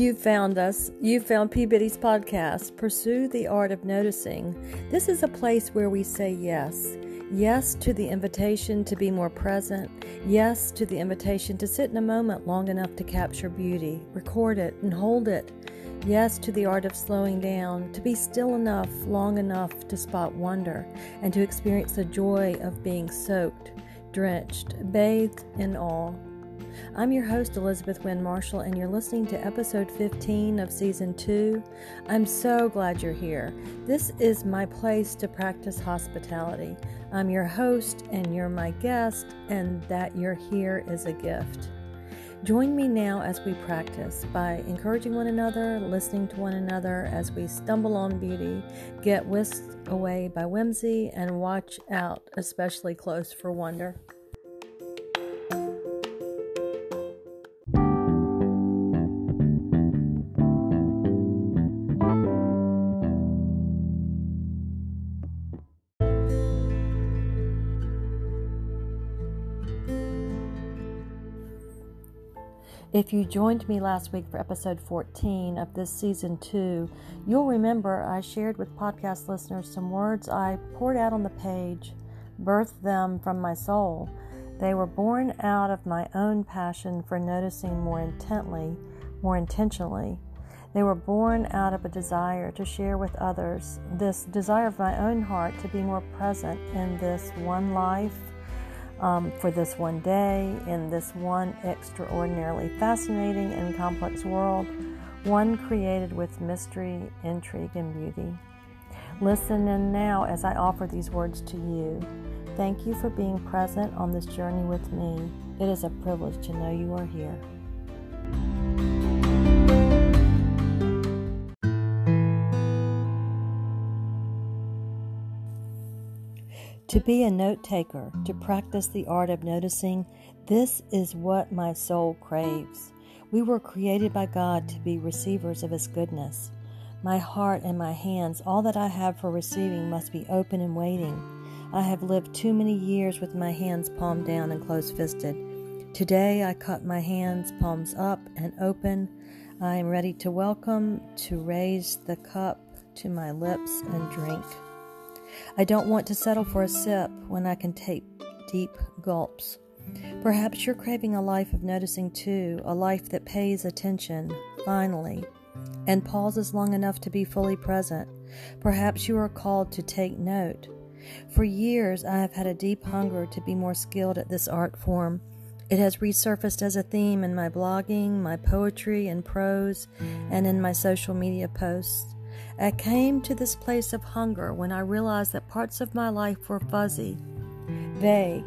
You found us. You found P. Biddy's podcast, Pursue the Art of Noticing. This is a place where we say yes. Yes to the invitation to be more present. Yes to the invitation to sit in a moment long enough to capture beauty, record it, and hold it. Yes to the art of slowing down, to be still enough, long enough to spot wonder, and to experience the joy of being soaked, drenched, bathed in awe. I'm your host, Elizabeth Wynn Marshall, and you're listening to episode 15 of season 2. I'm so glad you're here. This is my place to practice hospitality. I'm your host, and you're my guest, and that you're here is a gift. Join me now as we practice by encouraging one another, listening to one another as we stumble on beauty, get whisked away by whimsy, and watch out, especially close for wonder. If you joined me last week for episode 14 of this season 2, you'll remember I shared with podcast listeners some words I poured out on the page, birthed them from my soul. They were born out of my own passion for noticing more intently, more intentionally. They were born out of a desire to share with others, this desire of my own heart to be more present in this one life um, for this one day in this one extraordinarily fascinating and complex world, one created with mystery, intrigue, and beauty. Listen in now as I offer these words to you. Thank you for being present on this journey with me. It is a privilege to know you are here. To be a note taker, to practice the art of noticing, this is what my soul craves. We were created by God to be receivers of His goodness. My heart and my hands, all that I have for receiving, must be open and waiting. I have lived too many years with my hands palm down and close fisted. Today I cut my hands, palms up and open. I am ready to welcome, to raise the cup to my lips and drink. I don't want to settle for a sip when I can take deep gulps. Perhaps you're craving a life of noticing too, a life that pays attention, finally, and pauses long enough to be fully present. Perhaps you are called to take note. For years, I have had a deep hunger to be more skilled at this art form. It has resurfaced as a theme in my blogging, my poetry and prose, and in my social media posts. I came to this place of hunger when I realized that parts of my life were fuzzy, vague,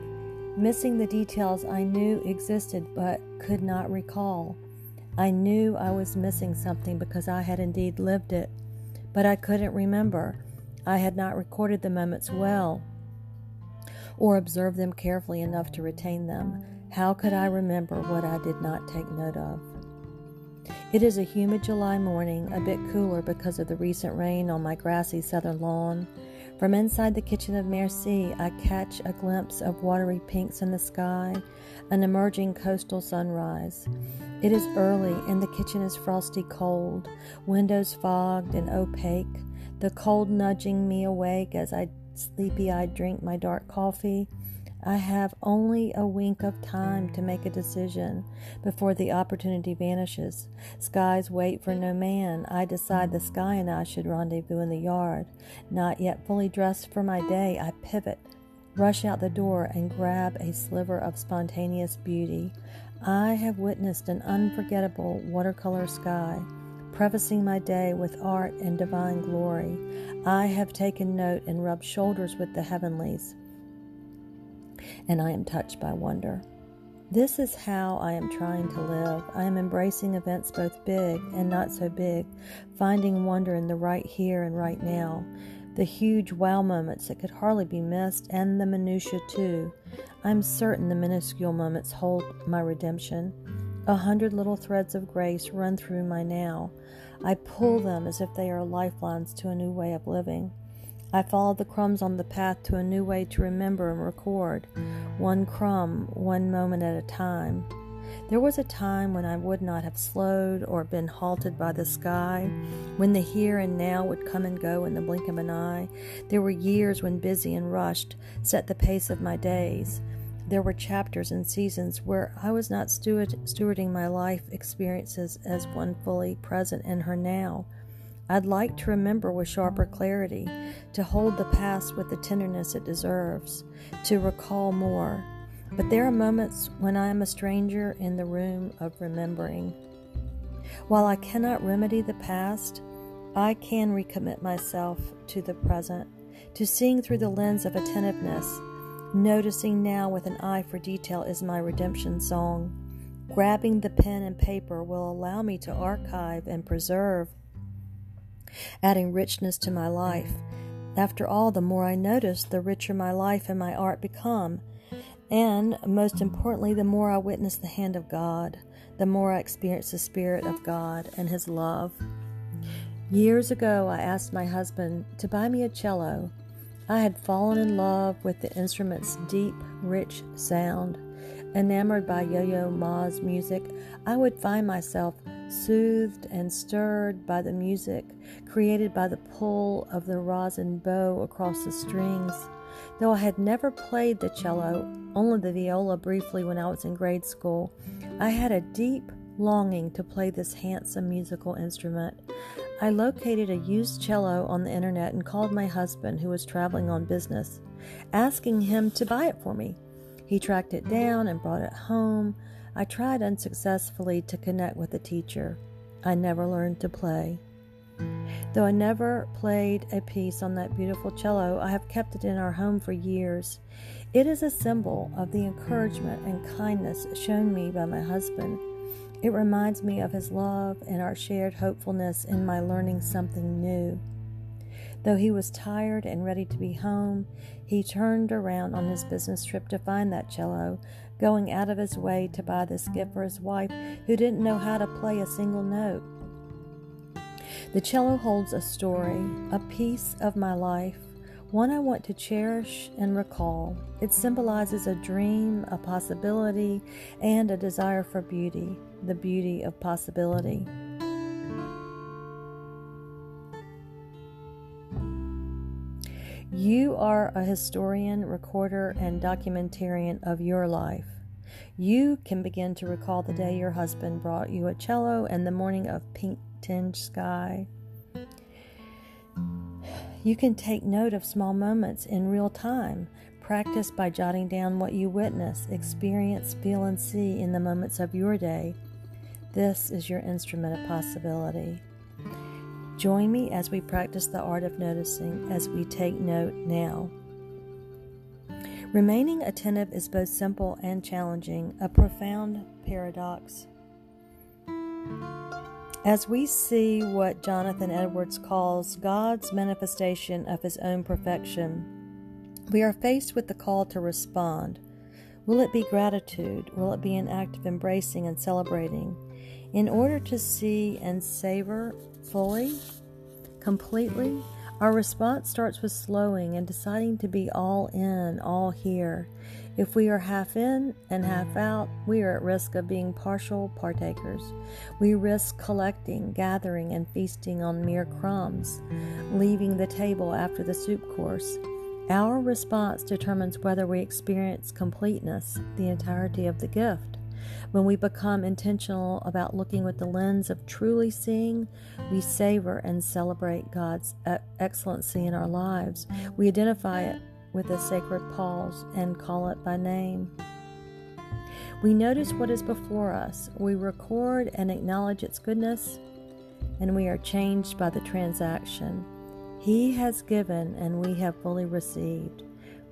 missing the details I knew existed but could not recall. I knew I was missing something because I had indeed lived it, but I couldn't remember. I had not recorded the moments well or observed them carefully enough to retain them. How could I remember what I did not take note of? It is a humid July morning, a bit cooler because of the recent rain on my grassy southern lawn. From inside the kitchen of Merci, I catch a glimpse of watery pinks in the sky, an emerging coastal sunrise. It is early, and the kitchen is frosty cold, windows fogged and opaque, the cold nudging me awake as I sleepy eyed drink my dark coffee. I have only a wink of time to make a decision before the opportunity vanishes. Skies wait for no man. I decide the sky and I should rendezvous in the yard. Not yet fully dressed for my day, I pivot, rush out the door, and grab a sliver of spontaneous beauty. I have witnessed an unforgettable watercolor sky prefacing my day with art and divine glory. I have taken note and rubbed shoulders with the heavenlies and I am touched by wonder. This is how I am trying to live. I am embracing events both big and not so big, finding wonder in the right here and right now, the huge wow moments that could hardly be missed, and the minutiae too. I'm certain the minuscule moments hold my redemption. A hundred little threads of grace run through my now. I pull them as if they are lifelines to a new way of living. I followed the crumbs on the path to a new way to remember and record, one crumb, one moment at a time. There was a time when I would not have slowed or been halted by the sky, when the here and now would come and go in the blink of an eye. There were years when busy and rushed set the pace of my days. There were chapters and seasons where I was not steward- stewarding my life experiences as one fully present in her now. I'd like to remember with sharper clarity, to hold the past with the tenderness it deserves, to recall more. But there are moments when I am a stranger in the room of remembering. While I cannot remedy the past, I can recommit myself to the present, to seeing through the lens of attentiveness. Noticing now with an eye for detail is my redemption song. Grabbing the pen and paper will allow me to archive and preserve adding richness to my life. After all, the more I notice, the richer my life and my art become. And most importantly, the more I witness the hand of God, the more I experience the Spirit of God and His love. Years ago, I asked my husband to buy me a cello. I had fallen in love with the instrument's deep, rich sound. Enamored by Yo Yo Ma's music, I would find myself soothed and stirred by the music created by the pull of the rosin bow across the strings. Though I had never played the cello, only the viola briefly when I was in grade school, I had a deep longing to play this handsome musical instrument. I located a used cello on the internet and called my husband, who was traveling on business, asking him to buy it for me. He tracked it down and brought it home. I tried unsuccessfully to connect with the teacher. I never learned to play. Though I never played a piece on that beautiful cello, I have kept it in our home for years. It is a symbol of the encouragement and kindness shown me by my husband. It reminds me of his love and our shared hopefulness in my learning something new. Though he was tired and ready to be home, he turned around on his business trip to find that cello, going out of his way to buy this gift for his wife who didn't know how to play a single note. The cello holds a story, a piece of my life, one I want to cherish and recall. It symbolizes a dream, a possibility, and a desire for beauty, the beauty of possibility. You are a historian, recorder, and documentarian of your life. You can begin to recall the day your husband brought you a cello and the morning of pink tinged sky. You can take note of small moments in real time. Practice by jotting down what you witness, experience, feel, and see in the moments of your day. This is your instrument of possibility. Join me as we practice the art of noticing as we take note now. Remaining attentive is both simple and challenging, a profound paradox. As we see what Jonathan Edwards calls God's manifestation of his own perfection, we are faced with the call to respond. Will it be gratitude? Will it be an act of embracing and celebrating? In order to see and savor fully, completely, our response starts with slowing and deciding to be all in, all here. If we are half in and half out, we are at risk of being partial partakers. We risk collecting, gathering, and feasting on mere crumbs, leaving the table after the soup course. Our response determines whether we experience completeness, the entirety of the gift. When we become intentional about looking with the lens of truly seeing, we savor and celebrate God's excellency in our lives. We identify it with a sacred pause and call it by name. We notice what is before us, we record and acknowledge its goodness, and we are changed by the transaction. He has given, and we have fully received.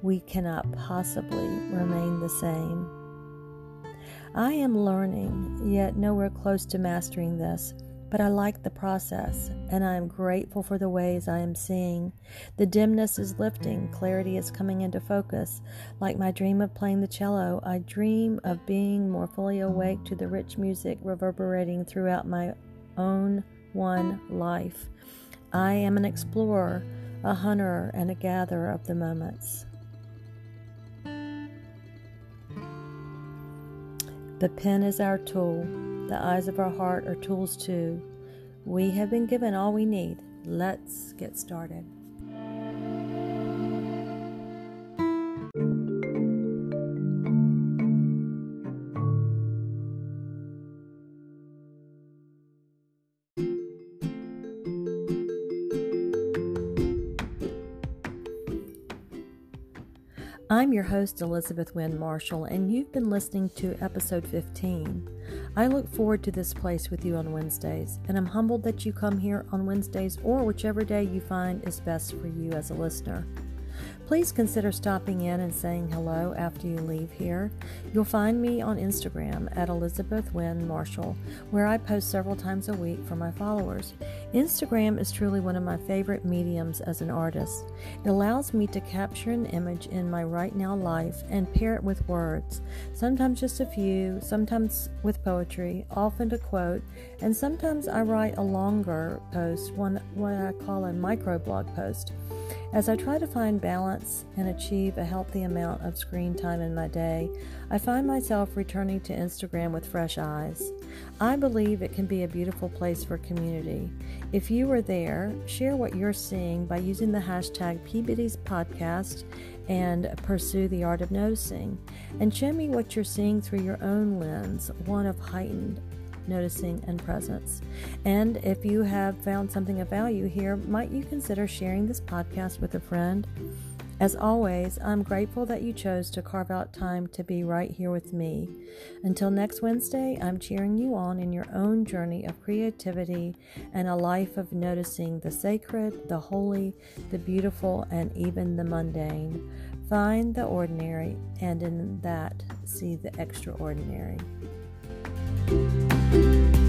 We cannot possibly remain the same. I am learning, yet nowhere close to mastering this, but I like the process, and I am grateful for the ways I am seeing. The dimness is lifting, clarity is coming into focus. Like my dream of playing the cello, I dream of being more fully awake to the rich music reverberating throughout my own one life. I am an explorer, a hunter, and a gatherer of the moments. The pen is our tool. The eyes of our heart are tools too. We have been given all we need. Let's get started. I'm your host, Elizabeth Wynn Marshall, and you've been listening to episode 15. I look forward to this place with you on Wednesdays, and I'm humbled that you come here on Wednesdays or whichever day you find is best for you as a listener. Please consider stopping in and saying hello after you leave here. You'll find me on Instagram at Elizabeth Wynn Marshall, where I post several times a week for my followers. Instagram is truly one of my favorite mediums as an artist. It allows me to capture an image in my right now life and pair it with words, sometimes just a few, sometimes with poetry, often a quote, and sometimes I write a longer post, one what I call a microblog post. As I try to find balance and achieve a healthy amount of screen time in my day, I find myself returning to Instagram with fresh eyes. I believe it can be a beautiful place for community. If you are there, share what you're seeing by using the hashtag P. Biddy's Podcast and pursue the art of noticing. And show me what you're seeing through your own lens, one of heightened noticing, and presence. And if you have found something of value here, might you consider sharing this podcast with a friend? As always, I'm grateful that you chose to carve out time to be right here with me. Until next Wednesday, I'm cheering you on in your own journey of creativity and a life of noticing the sacred, the holy, the beautiful, and even the mundane. Find the ordinary, and in that, see the extraordinary. Thank you